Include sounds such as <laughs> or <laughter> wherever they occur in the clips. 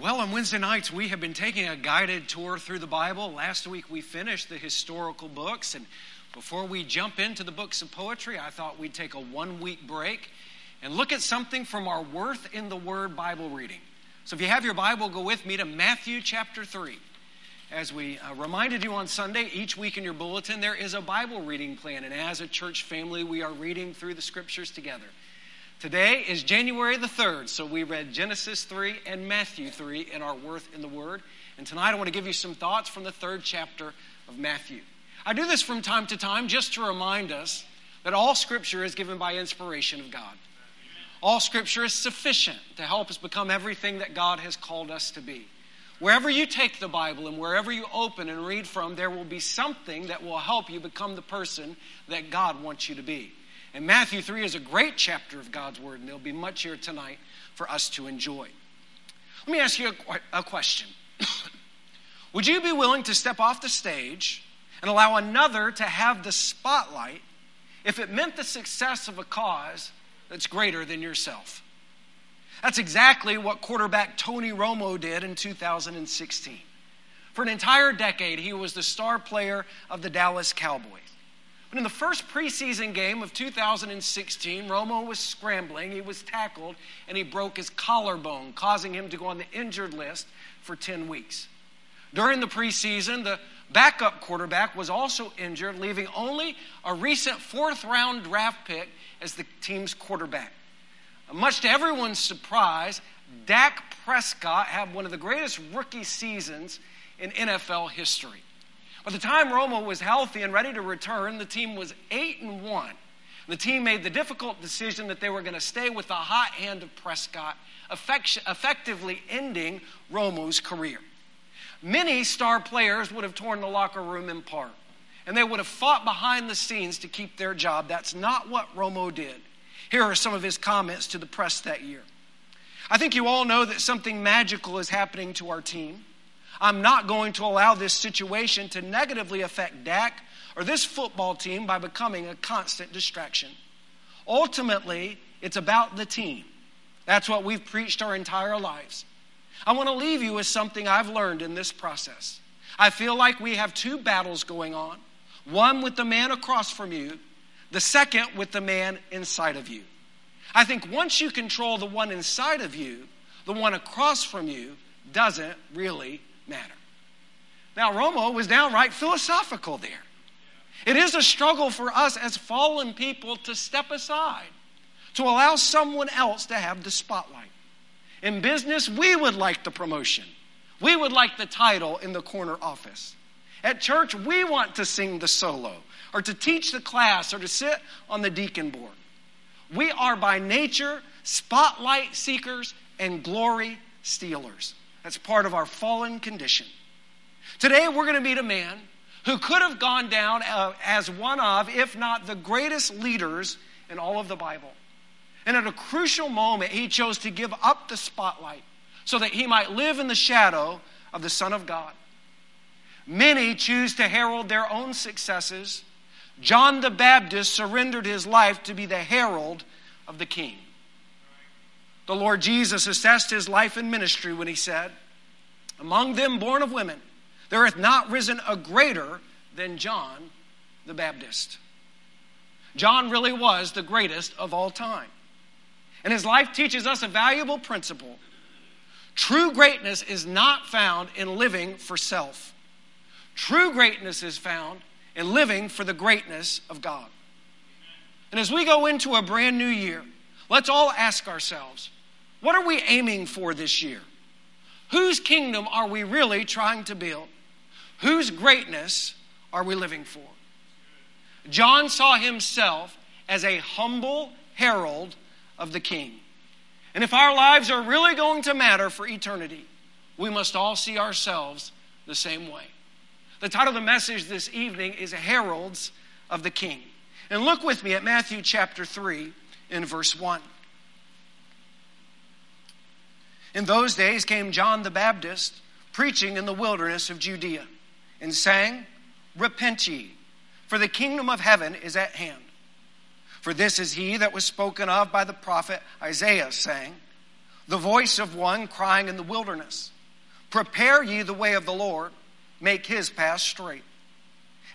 Well, on Wednesday nights, we have been taking a guided tour through the Bible. Last week, we finished the historical books. And before we jump into the books of poetry, I thought we'd take a one week break and look at something from our Worth in the Word Bible reading. So if you have your Bible, go with me to Matthew chapter 3. As we uh, reminded you on Sunday, each week in your bulletin, there is a Bible reading plan. And as a church family, we are reading through the scriptures together. Today is January the 3rd, so we read Genesis 3 and Matthew 3 in our Worth in the Word. And tonight I want to give you some thoughts from the third chapter of Matthew. I do this from time to time just to remind us that all Scripture is given by inspiration of God. All Scripture is sufficient to help us become everything that God has called us to be. Wherever you take the Bible and wherever you open and read from, there will be something that will help you become the person that God wants you to be. And Matthew 3 is a great chapter of God's Word, and there'll be much here tonight for us to enjoy. Let me ask you a, a question <coughs> Would you be willing to step off the stage and allow another to have the spotlight if it meant the success of a cause that's greater than yourself? That's exactly what quarterback Tony Romo did in 2016. For an entire decade, he was the star player of the Dallas Cowboys. But in the first preseason game of 2016, Romo was scrambling, he was tackled, and he broke his collarbone, causing him to go on the injured list for 10 weeks. During the preseason, the backup quarterback was also injured, leaving only a recent fourth round draft pick as the team's quarterback. Much to everyone's surprise, Dak Prescott had one of the greatest rookie seasons in NFL history. By the time Romo was healthy and ready to return, the team was 8 and 1. The team made the difficult decision that they were going to stay with the hot hand of Prescott, effectively ending Romo's career. Many star players would have torn the locker room apart, and they would have fought behind the scenes to keep their job. That's not what Romo did. Here are some of his comments to the press that year. I think you all know that something magical is happening to our team. I'm not going to allow this situation to negatively affect Dak or this football team by becoming a constant distraction. Ultimately, it's about the team. That's what we've preached our entire lives. I want to leave you with something I've learned in this process. I feel like we have two battles going on one with the man across from you, the second with the man inside of you. I think once you control the one inside of you, the one across from you doesn't really matter. Now, Romo was downright philosophical there. It is a struggle for us as fallen people to step aside, to allow someone else to have the spotlight. In business, we would like the promotion, we would like the title in the corner office. At church, we want to sing the solo, or to teach the class, or to sit on the deacon board. We are by nature spotlight seekers and glory stealers. That's part of our fallen condition. Today, we're going to meet a man who could have gone down uh, as one of, if not the greatest leaders in all of the Bible. And at a crucial moment, he chose to give up the spotlight so that he might live in the shadow of the Son of God. Many choose to herald their own successes. John the Baptist surrendered his life to be the herald of the King. The Lord Jesus assessed his life and ministry when he said, Among them born of women, there hath not risen a greater than John the Baptist. John really was the greatest of all time. And his life teaches us a valuable principle. True greatness is not found in living for self. True greatness is found in living for the greatness of God. And as we go into a brand new year, let's all ask ourselves what are we aiming for this year? Whose kingdom are we really trying to build? Whose greatness are we living for? John saw himself as a humble herald of the king. And if our lives are really going to matter for eternity, we must all see ourselves the same way. The title of the message this evening is Heralds of the King. And look with me at Matthew chapter 3 in verse 1. In those days came John the Baptist preaching in the wilderness of Judea and saying, Repent ye, for the kingdom of heaven is at hand. For this is he that was spoken of by the prophet Isaiah, saying, the voice of one crying in the wilderness, Prepare ye the way of the Lord, make his path straight.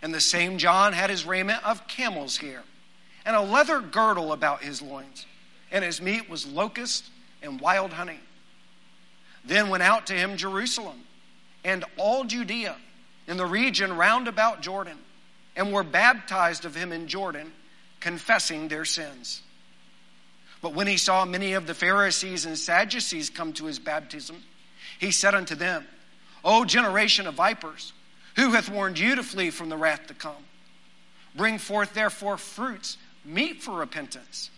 And the same John had his raiment of camel's hair, and a leather girdle about his loins, and his meat was locust and wild honey. Then went out to him Jerusalem and all Judea in the region round about Jordan, and were baptized of him in Jordan, confessing their sins. But when he saw many of the Pharisees and Sadducees come to his baptism, he said unto them, O generation of vipers, who hath warned you to flee from the wrath to come? Bring forth therefore fruits, meet for repentance.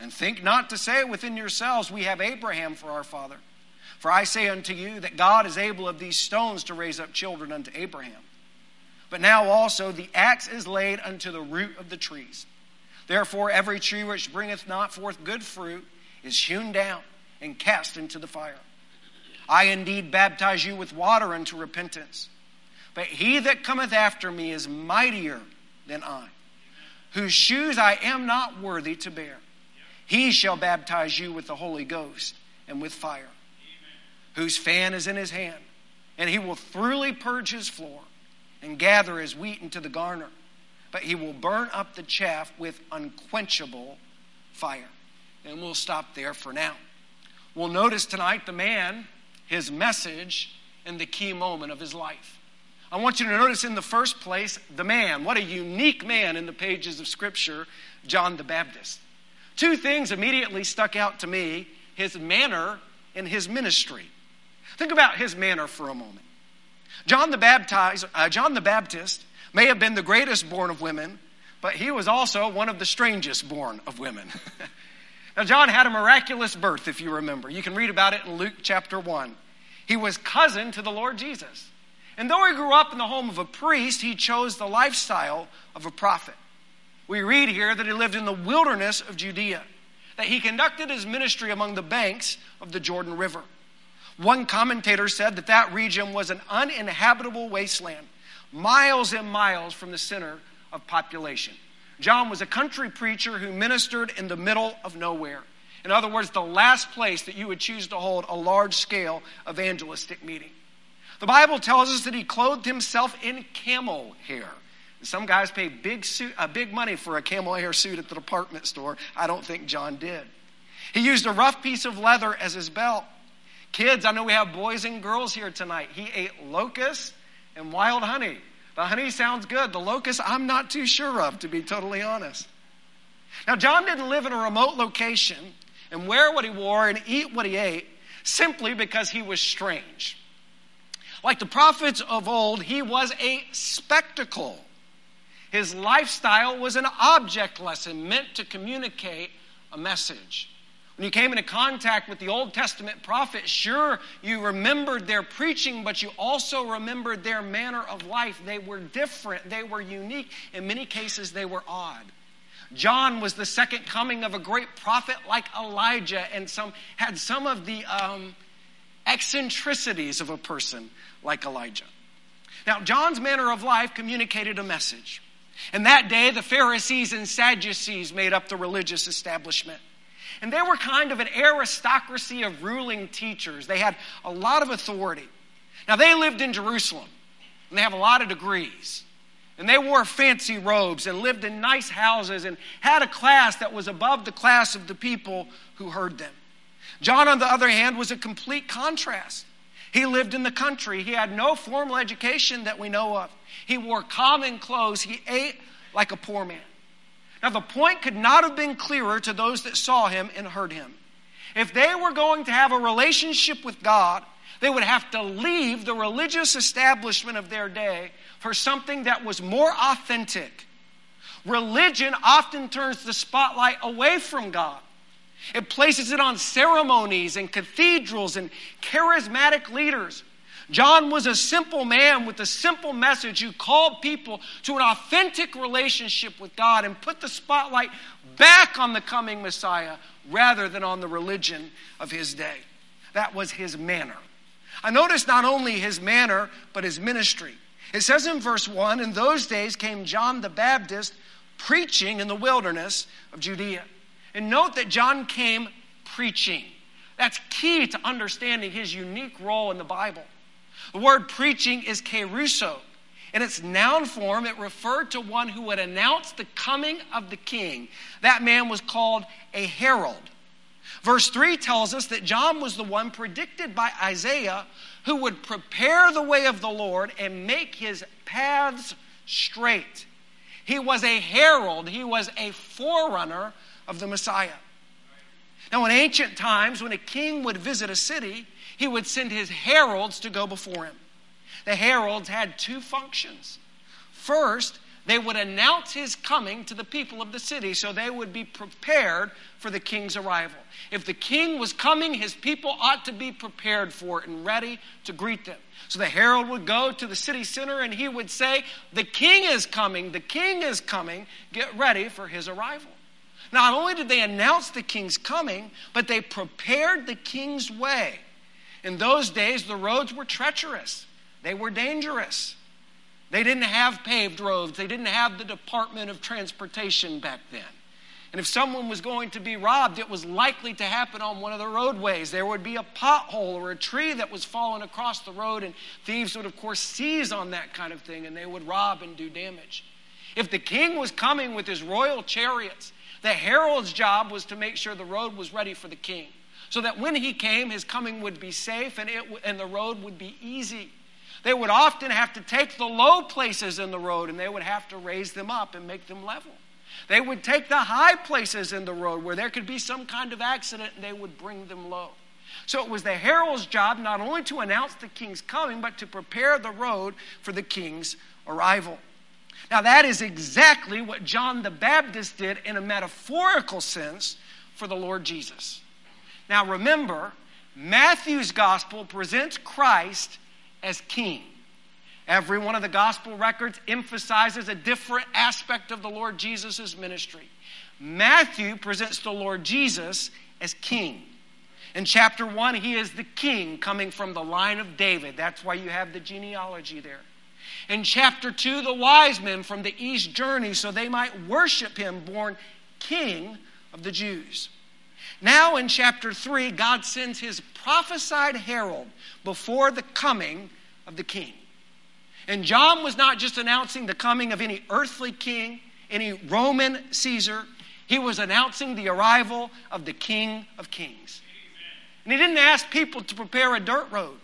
And think not to say within yourselves, We have Abraham for our father. For I say unto you that God is able of these stones to raise up children unto Abraham. But now also the axe is laid unto the root of the trees. Therefore, every tree which bringeth not forth good fruit is hewn down and cast into the fire. I indeed baptize you with water unto repentance. But he that cometh after me is mightier than I, whose shoes I am not worthy to bear. He shall baptize you with the Holy Ghost and with fire, whose fan is in his hand, and he will thoroughly purge his floor and gather his wheat into the garner but he will burn up the chaff with unquenchable fire. And we'll stop there for now. We'll notice tonight the man, his message, and the key moment of his life. I want you to notice in the first place the man. What a unique man in the pages of Scripture, John the Baptist. Two things immediately stuck out to me his manner and his ministry. Think about his manner for a moment. John the, Baptist, uh, John the Baptist may have been the greatest born of women, but he was also one of the strangest born of women. <laughs> now, John had a miraculous birth, if you remember. You can read about it in Luke chapter 1. He was cousin to the Lord Jesus. And though he grew up in the home of a priest, he chose the lifestyle of a prophet. We read here that he lived in the wilderness of Judea, that he conducted his ministry among the banks of the Jordan River. One commentator said that that region was an uninhabitable wasteland miles and miles from the center of population. John was a country preacher who ministered in the middle of nowhere. In other words, the last place that you would choose to hold a large scale evangelistic meeting. The Bible tells us that he clothed himself in camel hair. Some guys pay big, suit, uh, big money for a camel hair suit at the department store. I don't think John did. He used a rough piece of leather as his belt. Kids, I know we have boys and girls here tonight. He ate locusts and wild honey. The honey sounds good. The locust, I'm not too sure of, to be totally honest. Now, John didn't live in a remote location and wear what he wore and eat what he ate simply because he was strange. Like the prophets of old, he was a spectacle. His lifestyle was an object lesson meant to communicate a message. When you came into contact with the Old Testament prophets, sure, you remembered their preaching, but you also remembered their manner of life. They were different, they were unique. In many cases, they were odd. John was the second coming of a great prophet like Elijah and some, had some of the um, eccentricities of a person like Elijah. Now, John's manner of life communicated a message. And that day, the Pharisees and Sadducees made up the religious establishment. And they were kind of an aristocracy of ruling teachers. They had a lot of authority. Now, they lived in Jerusalem, and they have a lot of degrees. And they wore fancy robes and lived in nice houses and had a class that was above the class of the people who heard them. John, on the other hand, was a complete contrast. He lived in the country. He had no formal education that we know of. He wore common clothes. He ate like a poor man. Now, the point could not have been clearer to those that saw him and heard him. If they were going to have a relationship with God, they would have to leave the religious establishment of their day for something that was more authentic. Religion often turns the spotlight away from God. It places it on ceremonies and cathedrals and charismatic leaders John was a simple man with a simple message who called people to an authentic relationship with God and put the spotlight back on the coming Messiah rather than on the religion of his day. That was his manner. I notice not only his manner, but his ministry. It says in verse 1 In those days came John the Baptist preaching in the wilderness of Judea. And note that John came preaching. That's key to understanding his unique role in the Bible. The word preaching is kerusso. In its noun form, it referred to one who would announce the coming of the king. That man was called a herald. Verse 3 tells us that John was the one predicted by Isaiah who would prepare the way of the Lord and make his paths straight. He was a herald, he was a forerunner of the Messiah. Now, in ancient times, when a king would visit a city, he would send his heralds to go before him. The heralds had two functions. First, they would announce his coming to the people of the city so they would be prepared for the king's arrival. If the king was coming, his people ought to be prepared for it and ready to greet them. So the herald would go to the city center and he would say, The king is coming, the king is coming, get ready for his arrival. Not only did they announce the king's coming, but they prepared the king's way. In those days, the roads were treacherous, they were dangerous. They didn't have paved roads, they didn't have the Department of Transportation back then. And if someone was going to be robbed, it was likely to happen on one of the roadways. There would be a pothole or a tree that was fallen across the road, and thieves would, of course, seize on that kind of thing and they would rob and do damage. If the king was coming with his royal chariots, the herald's job was to make sure the road was ready for the king, so that when he came, his coming would be safe and, it, and the road would be easy. They would often have to take the low places in the road and they would have to raise them up and make them level. They would take the high places in the road where there could be some kind of accident and they would bring them low. So it was the herald's job not only to announce the king's coming, but to prepare the road for the king's arrival. Now, that is exactly what John the Baptist did in a metaphorical sense for the Lord Jesus. Now, remember, Matthew's gospel presents Christ as king. Every one of the gospel records emphasizes a different aspect of the Lord Jesus' ministry. Matthew presents the Lord Jesus as king. In chapter 1, he is the king coming from the line of David. That's why you have the genealogy there. In chapter 2, the wise men from the east journey so they might worship him, born king of the Jews. Now, in chapter 3, God sends his prophesied herald before the coming of the king. And John was not just announcing the coming of any earthly king, any Roman Caesar, he was announcing the arrival of the King of Kings. And he didn't ask people to prepare a dirt road,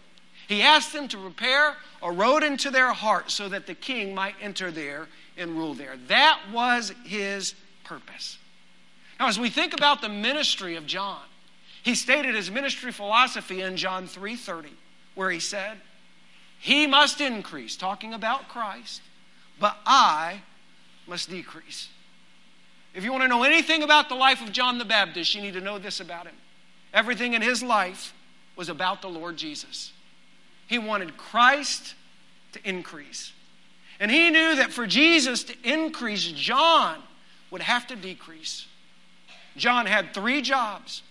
he asked them to prepare a road into their heart so that the king might enter there and rule there. That was his purpose. Now, as we think about the ministry of John, he stated his ministry philosophy in John 3:30, where he said, "He must increase," talking about Christ, "but I must decrease." If you want to know anything about the life of John the Baptist, you need to know this about him. Everything in his life was about the Lord Jesus. He wanted Christ to increase. And he knew that for Jesus to increase, John would have to decrease. John had three jobs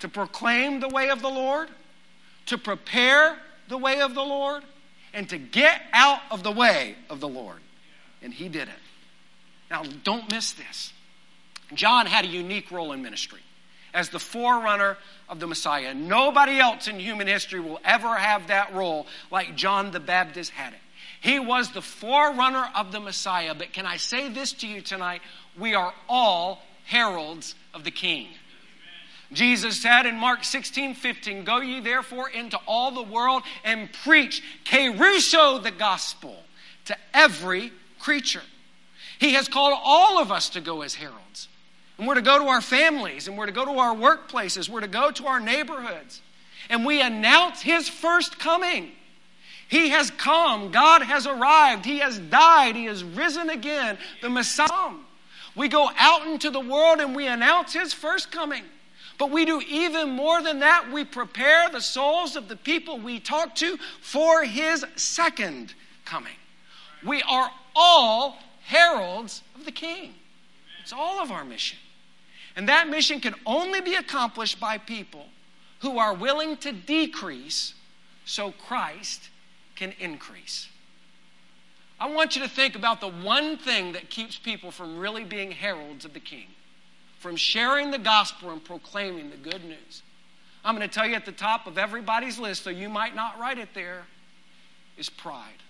to proclaim the way of the Lord, to prepare the way of the Lord, and to get out of the way of the Lord. And he did it. Now, don't miss this. John had a unique role in ministry as the forerunner of the Messiah. Nobody else in human history will ever have that role like John the Baptist had it. He was the forerunner of the Messiah. But can I say this to you tonight? We are all heralds of the King. Jesus said in Mark 16, 15, Go ye therefore into all the world and preach, kerusso, the gospel, to every creature. He has called all of us to go as heralds. And we're to go to our families, and we're to go to our workplaces, we're to go to our neighborhoods. And we announce His first coming. He has come, God has arrived, He has died, He has risen again, the Messiah. We go out into the world and we announce His first coming. But we do even more than that. We prepare the souls of the people we talk to for His second coming. We are all heralds of the King. It's all of our mission. And that mission can only be accomplished by people who are willing to decrease so Christ can increase. I want you to think about the one thing that keeps people from really being heralds of the King, from sharing the gospel and proclaiming the good news. I'm going to tell you at the top of everybody's list, so you might not write it there, is pride.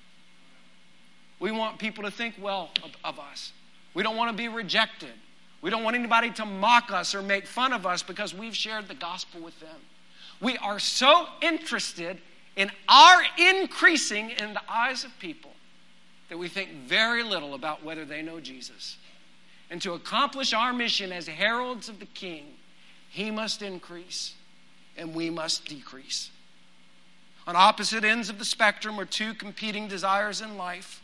We want people to think well of, of us. We don't want to be rejected. We don't want anybody to mock us or make fun of us because we've shared the gospel with them. We are so interested in our increasing in the eyes of people that we think very little about whether they know Jesus. And to accomplish our mission as heralds of the King, he must increase and we must decrease. On opposite ends of the spectrum are two competing desires in life.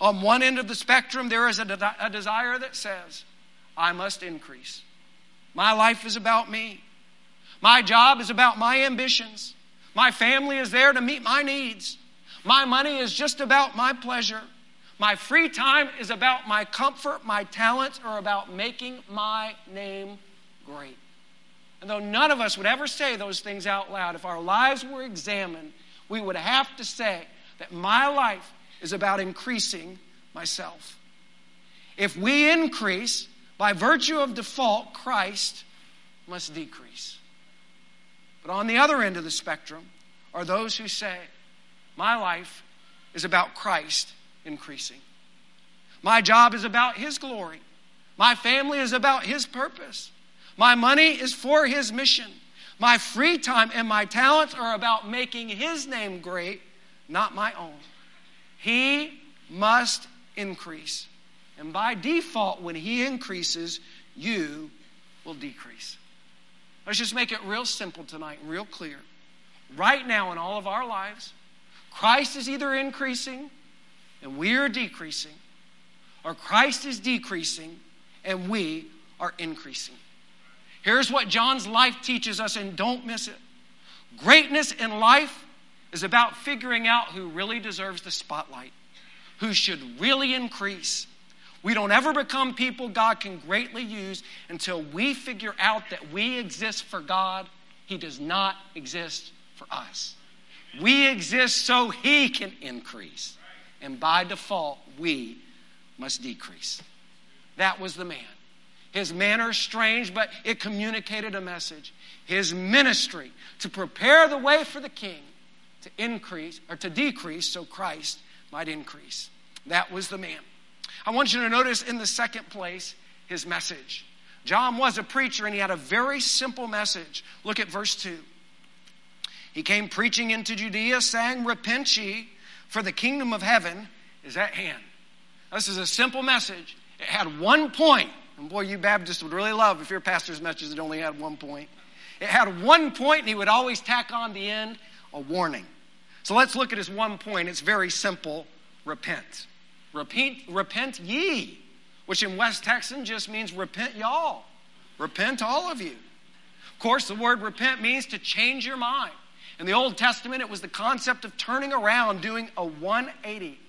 On one end of the spectrum, there is a, de- a desire that says, I must increase. My life is about me. My job is about my ambitions. My family is there to meet my needs. My money is just about my pleasure. My free time is about my comfort. My talents are about making my name great. And though none of us would ever say those things out loud, if our lives were examined, we would have to say that my life is about increasing myself. If we increase, by virtue of default, Christ must decrease. But on the other end of the spectrum are those who say, My life is about Christ increasing. My job is about His glory. My family is about His purpose. My money is for His mission. My free time and my talents are about making His name great, not my own. He must increase. And by default, when He increases, you will decrease. Let's just make it real simple tonight, real clear. Right now in all of our lives, Christ is either increasing and we are decreasing, or Christ is decreasing and we are increasing. Here's what John's life teaches us, and don't miss it. Greatness in life is about figuring out who really deserves the spotlight, who should really increase, we don't ever become people God can greatly use until we figure out that we exist for God. He does not exist for us. We exist so He can increase. And by default, we must decrease. That was the man. His manner strange, but it communicated a message. His ministry to prepare the way for the king to increase or to decrease so Christ might increase. That was the man. I want you to notice in the second place his message. John was a preacher and he had a very simple message. Look at verse 2. He came preaching into Judea, saying, Repent ye, for the kingdom of heaven is at hand. This is a simple message. It had one point. And boy, you Baptists would really love if your pastor's message had only had one point. It had one point, and he would always tack on the end a warning. So let's look at his one point. It's very simple repent. Repent, repent ye, which in West Texan just means repent y'all. Repent all of you. Of course, the word repent means to change your mind. In the Old Testament, it was the concept of turning around, doing a 180.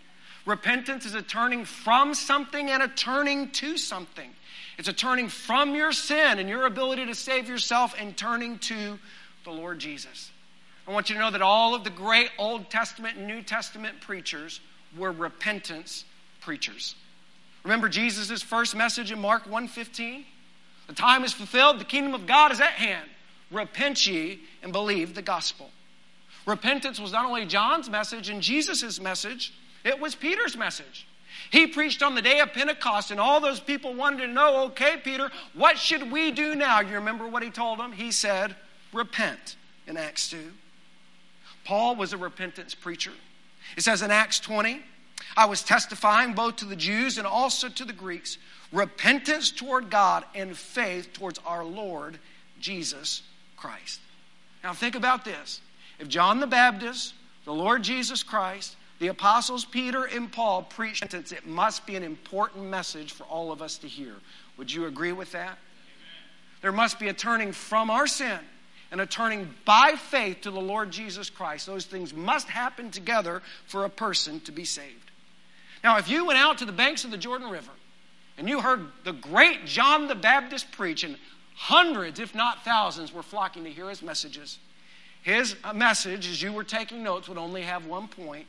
Repentance is a turning from something and a turning to something. It's a turning from your sin and your ability to save yourself and turning to the Lord Jesus. I want you to know that all of the great Old Testament and New Testament preachers were repentance preachers. Remember Jesus' first message in Mark 1:15? The time is fulfilled, the kingdom of God is at hand. Repent ye and believe the gospel. Repentance was not only John's message and Jesus' message, it was Peter's message. He preached on the day of Pentecost, and all those people wanted to know, okay, Peter, what should we do now? You remember what he told them? He said, repent in Acts 2. Paul was a repentance preacher. It says in Acts 20, I was testifying both to the Jews and also to the Greeks repentance toward God and faith towards our Lord Jesus Christ. Now, think about this. If John the Baptist, the Lord Jesus Christ, the apostles Peter and Paul preached repentance, it must be an important message for all of us to hear. Would you agree with that? Amen. There must be a turning from our sin and a turning by faith to the Lord Jesus Christ. Those things must happen together for a person to be saved. Now, if you went out to the banks of the Jordan River and you heard the great John the Baptist preach, and hundreds, if not thousands, were flocking to hear his messages, his message, as you were taking notes, would only have one point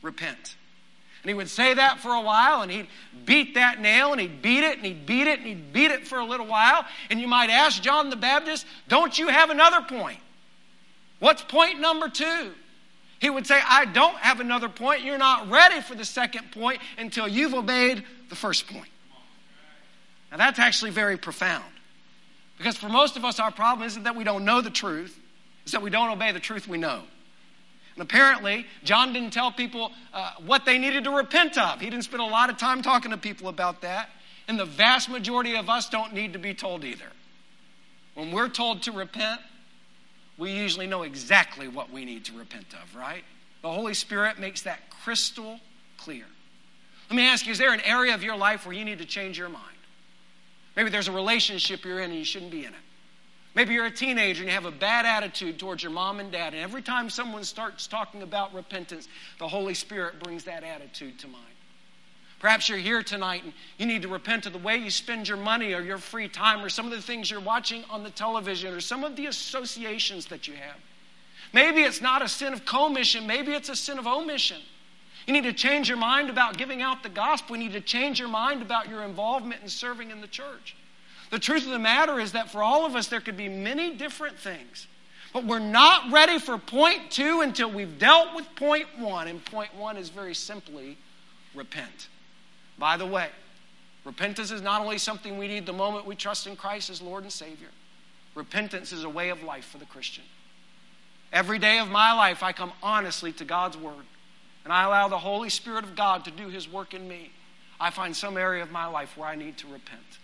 repent. And he would say that for a while, and he'd beat that nail, and he'd beat it, and he'd beat it, and he'd beat it for a little while. And you might ask John the Baptist, Don't you have another point? What's point number two? He would say, I don't have another point. You're not ready for the second point until you've obeyed the first point. Now, that's actually very profound. Because for most of us, our problem isn't that we don't know the truth, it's that we don't obey the truth we know. And apparently, John didn't tell people uh, what they needed to repent of. He didn't spend a lot of time talking to people about that. And the vast majority of us don't need to be told either. When we're told to repent, we usually know exactly what we need to repent of, right? The Holy Spirit makes that crystal clear. Let me ask you is there an area of your life where you need to change your mind? Maybe there's a relationship you're in and you shouldn't be in it. Maybe you're a teenager and you have a bad attitude towards your mom and dad, and every time someone starts talking about repentance, the Holy Spirit brings that attitude to mind. Perhaps you're here tonight and you need to repent of the way you spend your money or your free time or some of the things you're watching on the television or some of the associations that you have. Maybe it's not a sin of commission, maybe it's a sin of omission. You need to change your mind about giving out the gospel. You need to change your mind about your involvement in serving in the church. The truth of the matter is that for all of us, there could be many different things. But we're not ready for point two until we've dealt with point one. And point one is very simply repent. By the way, repentance is not only something we need the moment we trust in Christ as Lord and Savior, repentance is a way of life for the Christian. Every day of my life, I come honestly to God's Word and I allow the Holy Spirit of God to do His work in me. I find some area of my life where I need to repent.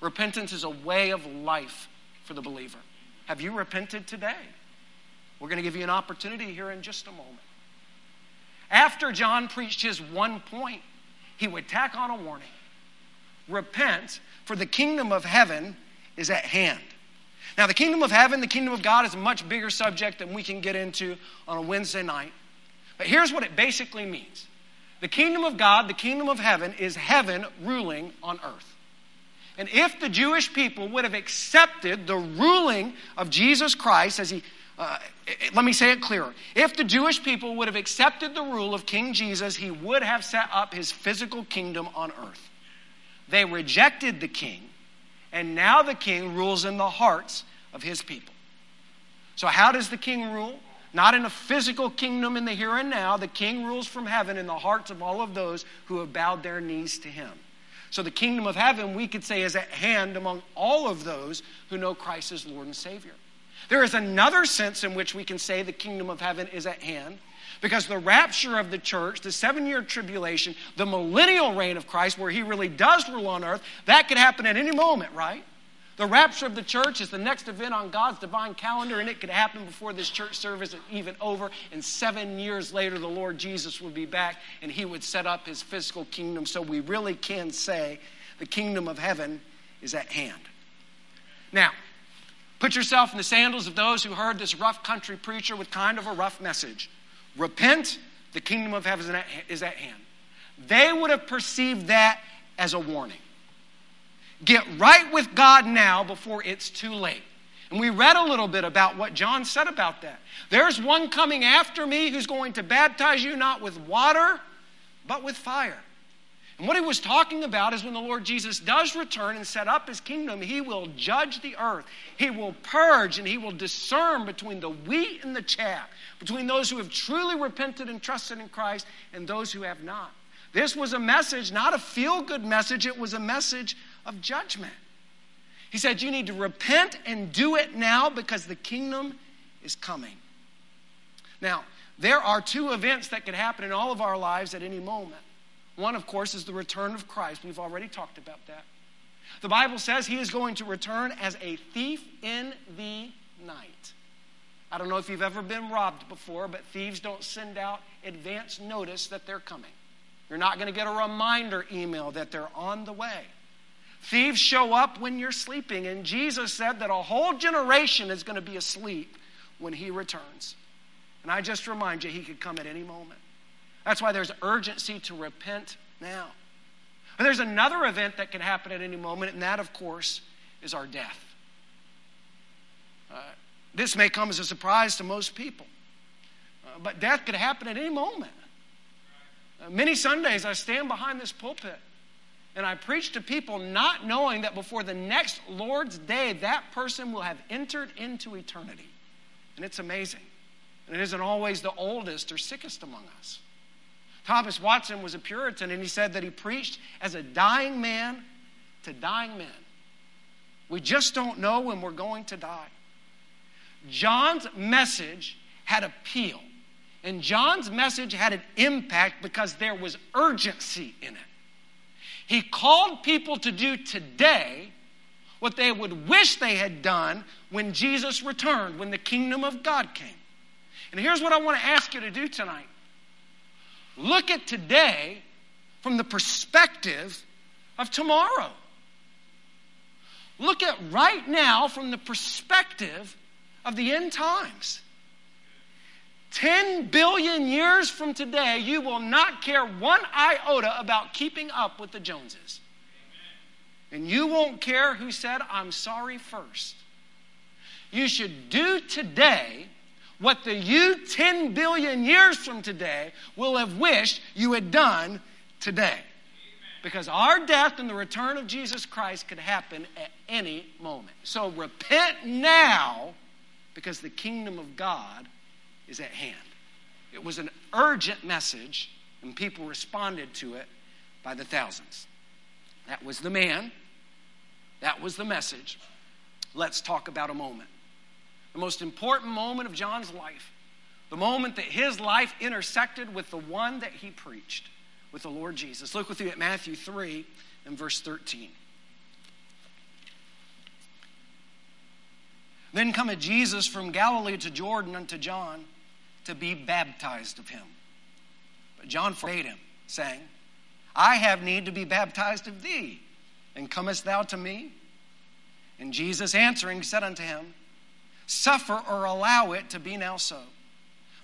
Repentance is a way of life for the believer. Have you repented today? We're going to give you an opportunity here in just a moment. After John preached his one point, he would tack on a warning Repent, for the kingdom of heaven is at hand. Now, the kingdom of heaven, the kingdom of God, is a much bigger subject than we can get into on a Wednesday night. But here's what it basically means the kingdom of God, the kingdom of heaven, is heaven ruling on earth. And if the Jewish people would have accepted the ruling of Jesus Christ as he uh, let me say it clearer. If the Jewish people would have accepted the rule of King Jesus, he would have set up his physical kingdom on earth. They rejected the king, and now the king rules in the hearts of his people. So, how does the king rule? Not in a physical kingdom in the here and now. The king rules from heaven in the hearts of all of those who have bowed their knees to him. So, the kingdom of heaven, we could say, is at hand among all of those who know Christ as Lord and Savior. There is another sense in which we can say the kingdom of heaven is at hand because the rapture of the church, the seven year tribulation, the millennial reign of Christ, where he really does rule on earth, that could happen at any moment, right? The rapture of the church is the next event on God's divine calendar, and it could happen before this church service is even over. And seven years later, the Lord Jesus would be back and he would set up his physical kingdom. So we really can say the kingdom of heaven is at hand. Now, Put yourself in the sandals of those who heard this rough country preacher with kind of a rough message. Repent, the kingdom of heaven is at hand. They would have perceived that as a warning. Get right with God now before it's too late. And we read a little bit about what John said about that. There's one coming after me who's going to baptize you not with water, but with fire. And what he was talking about is when the Lord Jesus does return and set up his kingdom, he will judge the earth. He will purge and he will discern between the wheat and the chaff, between those who have truly repented and trusted in Christ and those who have not. This was a message, not a feel good message, it was a message of judgment. He said, You need to repent and do it now because the kingdom is coming. Now, there are two events that could happen in all of our lives at any moment. One, of course, is the return of Christ. We've already talked about that. The Bible says he is going to return as a thief in the night. I don't know if you've ever been robbed before, but thieves don't send out advance notice that they're coming. You're not going to get a reminder email that they're on the way. Thieves show up when you're sleeping, and Jesus said that a whole generation is going to be asleep when he returns. And I just remind you, he could come at any moment. That's why there's urgency to repent now. And there's another event that can happen at any moment, and that, of course, is our death. Uh, this may come as a surprise to most people, uh, but death could happen at any moment. Uh, many Sundays, I stand behind this pulpit and I preach to people not knowing that before the next Lord's day, that person will have entered into eternity. And it's amazing. And it isn't always the oldest or sickest among us. Thomas Watson was a Puritan, and he said that he preached as a dying man to dying men. We just don't know when we're going to die. John's message had appeal, and John's message had an impact because there was urgency in it. He called people to do today what they would wish they had done when Jesus returned, when the kingdom of God came. And here's what I want to ask you to do tonight look at today from the perspective of tomorrow. Look at right now from the perspective of the end times. 10 billion years from today, you will not care one iota about keeping up with the Joneses. And you won't care who said, I'm sorry first. You should do today what the you 10 billion years from today will have wished you had done today. Because our death and the return of Jesus Christ could happen at any moment. So repent now because the kingdom of God is at hand. It was an urgent message, and people responded to it by the thousands. That was the man, that was the message. Let's talk about a moment. The most important moment of John's life, the moment that his life intersected with the one that he preached, with the Lord Jesus. Look with me at Matthew 3 and verse 13. Then cometh Jesus from Galilee to Jordan unto John to be baptized of him. But John forbade him, saying, I have need to be baptized of thee, and comest thou to me? And Jesus answering said unto him, Suffer or allow it to be now so.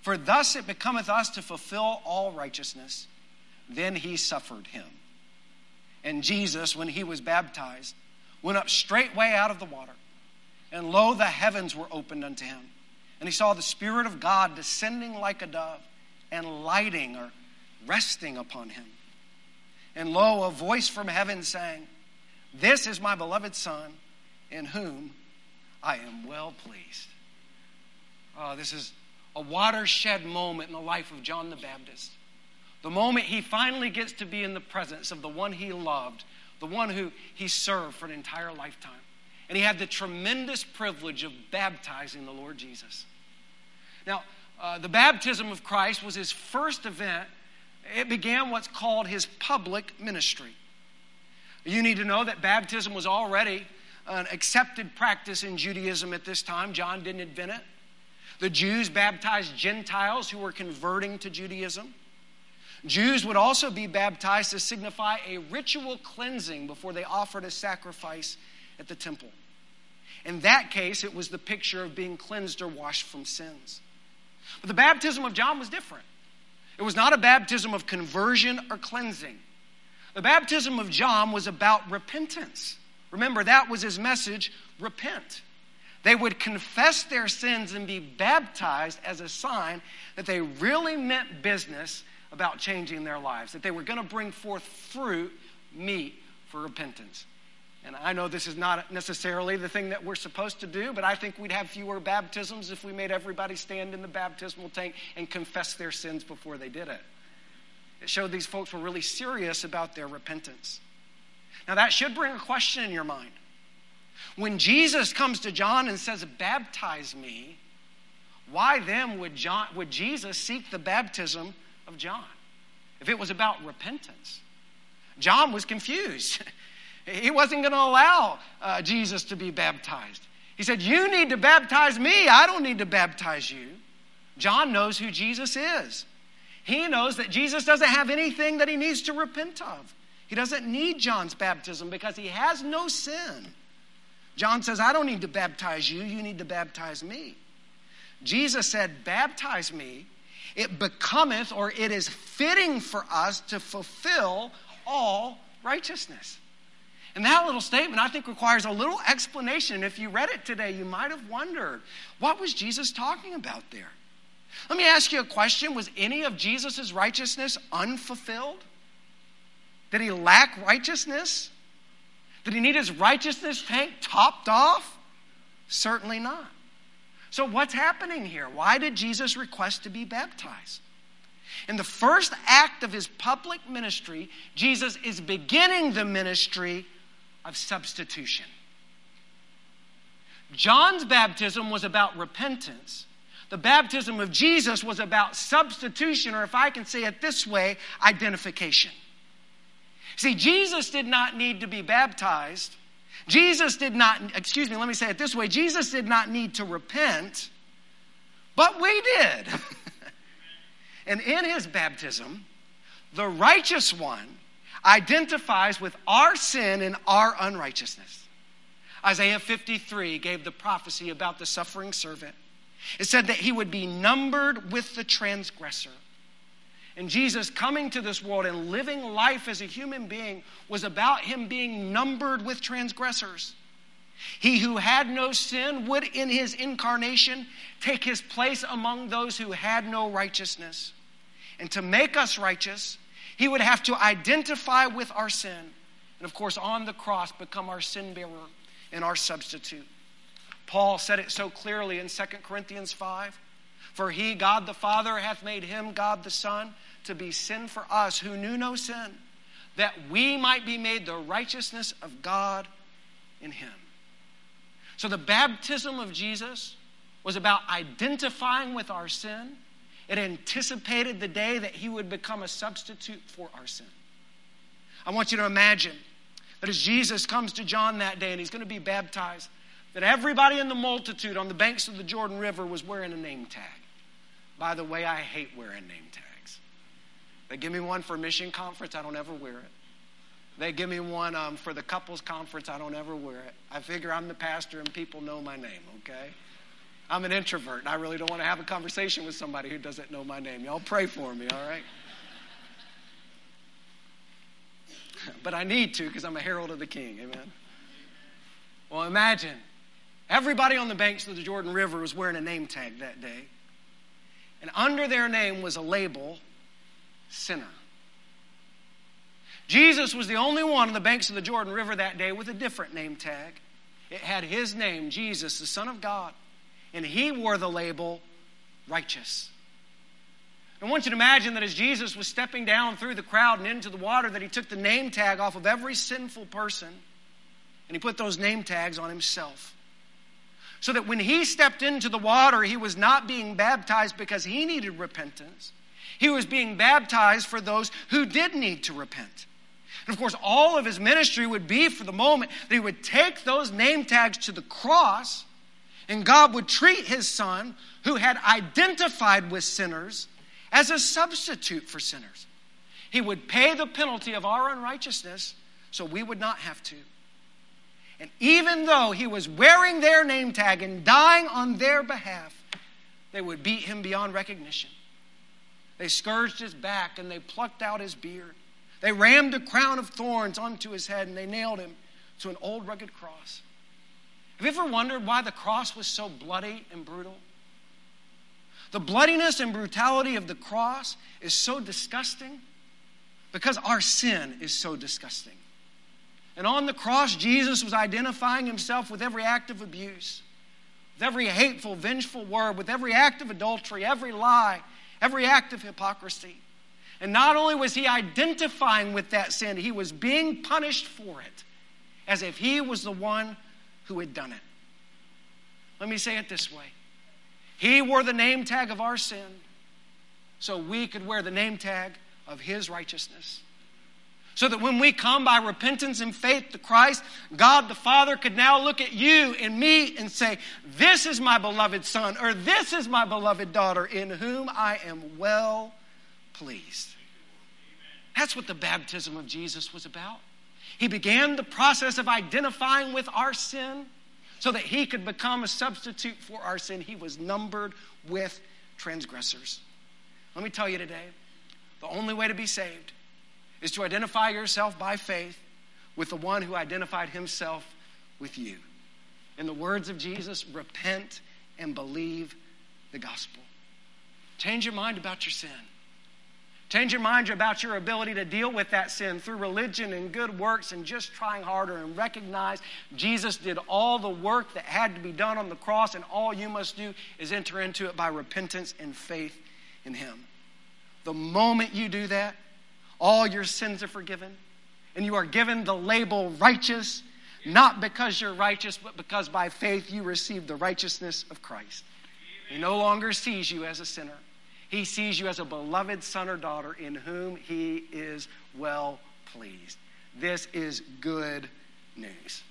For thus it becometh us to fulfill all righteousness. Then he suffered him. And Jesus, when he was baptized, went up straightway out of the water. And lo, the heavens were opened unto him. And he saw the Spirit of God descending like a dove and lighting or resting upon him. And lo, a voice from heaven saying, This is my beloved Son, in whom I am well pleased. Oh, this is a watershed moment in the life of John the Baptist. The moment he finally gets to be in the presence of the one he loved, the one who he served for an entire lifetime. And he had the tremendous privilege of baptizing the Lord Jesus. Now, uh, the baptism of Christ was his first event. It began what's called his public ministry. You need to know that baptism was already an accepted practice in Judaism at this time. John didn't invent it. The Jews baptized Gentiles who were converting to Judaism. Jews would also be baptized to signify a ritual cleansing before they offered a sacrifice at the temple. In that case, it was the picture of being cleansed or washed from sins. But the baptism of John was different. It was not a baptism of conversion or cleansing. The baptism of John was about repentance. Remember, that was his message repent. They would confess their sins and be baptized as a sign that they really meant business about changing their lives, that they were going to bring forth fruit, meet for repentance. And I know this is not necessarily the thing that we're supposed to do, but I think we'd have fewer baptisms if we made everybody stand in the baptismal tank and confess their sins before they did it. It showed these folks were really serious about their repentance. Now, that should bring a question in your mind. When Jesus comes to John and says, Baptize me, why then would, John, would Jesus seek the baptism of John if it was about repentance? John was confused. <laughs> He wasn't going to allow uh, Jesus to be baptized. He said, You need to baptize me. I don't need to baptize you. John knows who Jesus is. He knows that Jesus doesn't have anything that he needs to repent of. He doesn't need John's baptism because he has no sin. John says, I don't need to baptize you, you need to baptize me. Jesus said, Baptize me. It becometh, or it is fitting for us to fulfill all righteousness. And that little statement, I think, requires a little explanation. If you read it today, you might have wondered what was Jesus talking about there? Let me ask you a question Was any of Jesus' righteousness unfulfilled? Did he lack righteousness? Did he need his righteousness tank topped off? Certainly not. So, what's happening here? Why did Jesus request to be baptized? In the first act of his public ministry, Jesus is beginning the ministry of substitution. John's baptism was about repentance. The baptism of Jesus was about substitution, or if I can say it this way, identification. See, Jesus did not need to be baptized. Jesus did not, excuse me, let me say it this way Jesus did not need to repent, but we did. <laughs> and in his baptism, the righteous one identifies with our sin and our unrighteousness. Isaiah 53 gave the prophecy about the suffering servant. It said that he would be numbered with the transgressor. And Jesus coming to this world and living life as a human being was about him being numbered with transgressors. He who had no sin would, in his incarnation, take his place among those who had no righteousness. And to make us righteous, he would have to identify with our sin. And of course, on the cross, become our sin bearer and our substitute. Paul said it so clearly in 2 Corinthians 5 For he, God the Father, hath made him, God the Son, to be sin for us who knew no sin, that we might be made the righteousness of God in him. So the baptism of Jesus was about identifying with our sin. It anticipated the day that he would become a substitute for our sin. I want you to imagine that as Jesus comes to John that day and he's going to be baptized, that everybody in the multitude on the banks of the Jordan River was wearing a name tag. By the way, I hate wearing name tags. They give me one for mission conference, I don't ever wear it. They give me one um, for the couples conference, I don't ever wear it. I figure I'm the pastor and people know my name, okay? I'm an introvert and I really don't want to have a conversation with somebody who doesn't know my name. Y'all pray for me, all right? <laughs> but I need to because I'm a herald of the king. Amen. Well, imagine everybody on the banks of the Jordan River was wearing a name tag that day. And under their name was a label sinner. Jesus was the only one on the banks of the Jordan River that day with a different name tag. It had his name, Jesus, the Son of God, and he wore the label righteous. I want you to imagine that as Jesus was stepping down through the crowd and into the water, that he took the name tag off of every sinful person and he put those name tags on himself. So that when he stepped into the water, he was not being baptized because he needed repentance. He was being baptized for those who did need to repent. And of course, all of his ministry would be for the moment that he would take those name tags to the cross, and God would treat his son, who had identified with sinners, as a substitute for sinners. He would pay the penalty of our unrighteousness so we would not have to. And even though he was wearing their name tag and dying on their behalf, they would beat him beyond recognition. They scourged his back and they plucked out his beard. They rammed a crown of thorns onto his head and they nailed him to an old rugged cross. Have you ever wondered why the cross was so bloody and brutal? The bloodiness and brutality of the cross is so disgusting because our sin is so disgusting. And on the cross, Jesus was identifying himself with every act of abuse, with every hateful, vengeful word, with every act of adultery, every lie, every act of hypocrisy. And not only was he identifying with that sin, he was being punished for it as if he was the one who had done it. Let me say it this way he wore the name tag of our sin so we could wear the name tag of His righteousness. So that when we come by repentance and faith to Christ, God the Father could now look at you and me and say, This is my beloved Son, or This is my beloved daughter, in whom I am well pleased. That's what the baptism of Jesus was about. He began the process of identifying with our sin so that he could become a substitute for our sin. He was numbered with transgressors. Let me tell you today the only way to be saved is to identify yourself by faith with the one who identified himself with you. In the words of Jesus, repent and believe the gospel. Change your mind about your sin. Change your mind about your ability to deal with that sin through religion and good works and just trying harder and recognize Jesus did all the work that had to be done on the cross, and all you must do is enter into it by repentance and faith in Him. The moment you do that, all your sins are forgiven, and you are given the label righteous, not because you're righteous, but because by faith you receive the righteousness of Christ. He no longer sees you as a sinner. He sees you as a beloved son or daughter in whom he is well pleased. This is good news.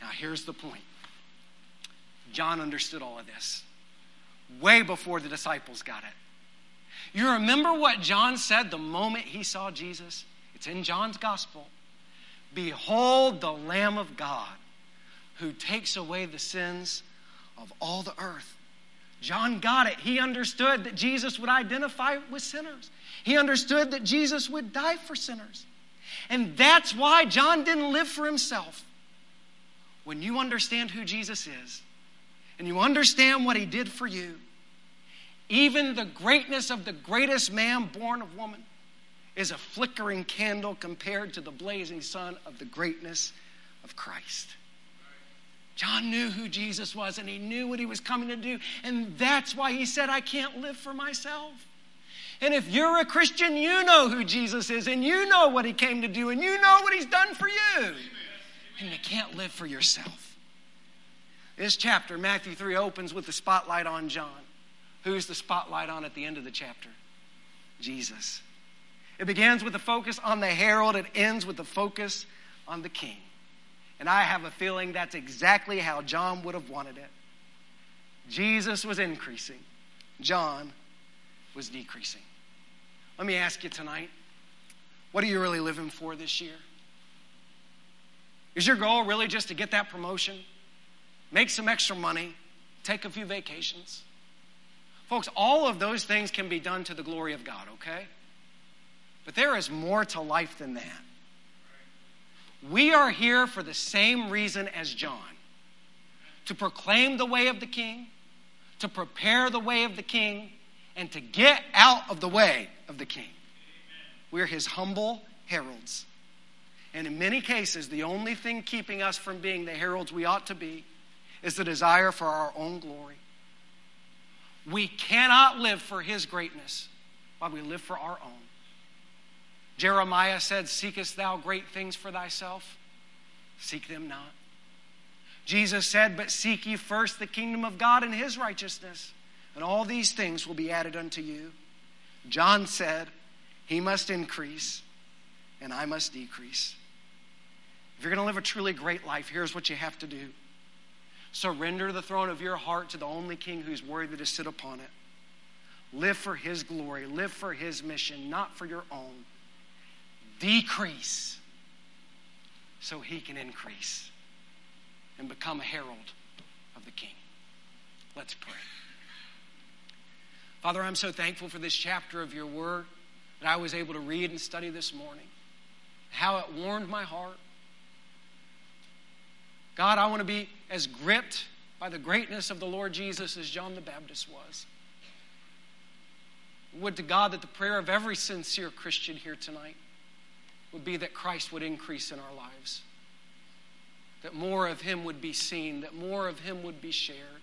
Now, here's the point John understood all of this way before the disciples got it. You remember what John said the moment he saw Jesus? It's in John's gospel. Behold the Lamb of God who takes away the sins of all the earth. John got it. He understood that Jesus would identify with sinners. He understood that Jesus would die for sinners. And that's why John didn't live for himself. When you understand who Jesus is and you understand what he did for you, even the greatness of the greatest man born of woman is a flickering candle compared to the blazing sun of the greatness of Christ. John knew who Jesus was and he knew what he was coming to do. And that's why he said, I can't live for myself. And if you're a Christian, you know who Jesus is and you know what he came to do and you know what he's done for you. And you can't live for yourself. This chapter, Matthew 3, opens with the spotlight on John. Who's the spotlight on at the end of the chapter? Jesus. It begins with the focus on the herald, it ends with the focus on the king. And I have a feeling that's exactly how John would have wanted it. Jesus was increasing, John was decreasing. Let me ask you tonight what are you really living for this year? Is your goal really just to get that promotion, make some extra money, take a few vacations? Folks, all of those things can be done to the glory of God, okay? But there is more to life than that. We are here for the same reason as John to proclaim the way of the king, to prepare the way of the king, and to get out of the way of the king. We're his humble heralds. And in many cases, the only thing keeping us from being the heralds we ought to be is the desire for our own glory. We cannot live for his greatness while we live for our own. Jeremiah said, Seekest thou great things for thyself? Seek them not. Jesus said, But seek ye first the kingdom of God and his righteousness, and all these things will be added unto you. John said, He must increase, and I must decrease. If you're going to live a truly great life, here's what you have to do surrender the throne of your heart to the only king who's worthy to sit upon it. Live for his glory, live for his mission, not for your own decrease so he can increase and become a herald of the king. Let's pray. Father, I'm so thankful for this chapter of your word that I was able to read and study this morning. How it warmed my heart. God, I want to be as gripped by the greatness of the Lord Jesus as John the Baptist was. Would to God that the prayer of every sincere Christian here tonight would be that Christ would increase in our lives, that more of Him would be seen, that more of Him would be shared,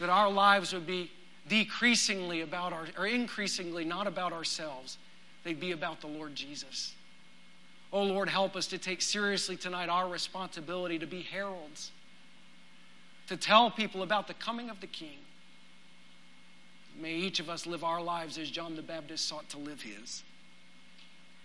that our lives would be decreasingly about our, or increasingly not about ourselves, they'd be about the Lord Jesus. Oh Lord, help us to take seriously tonight our responsibility to be heralds, to tell people about the coming of the King. May each of us live our lives as John the Baptist sought to live his.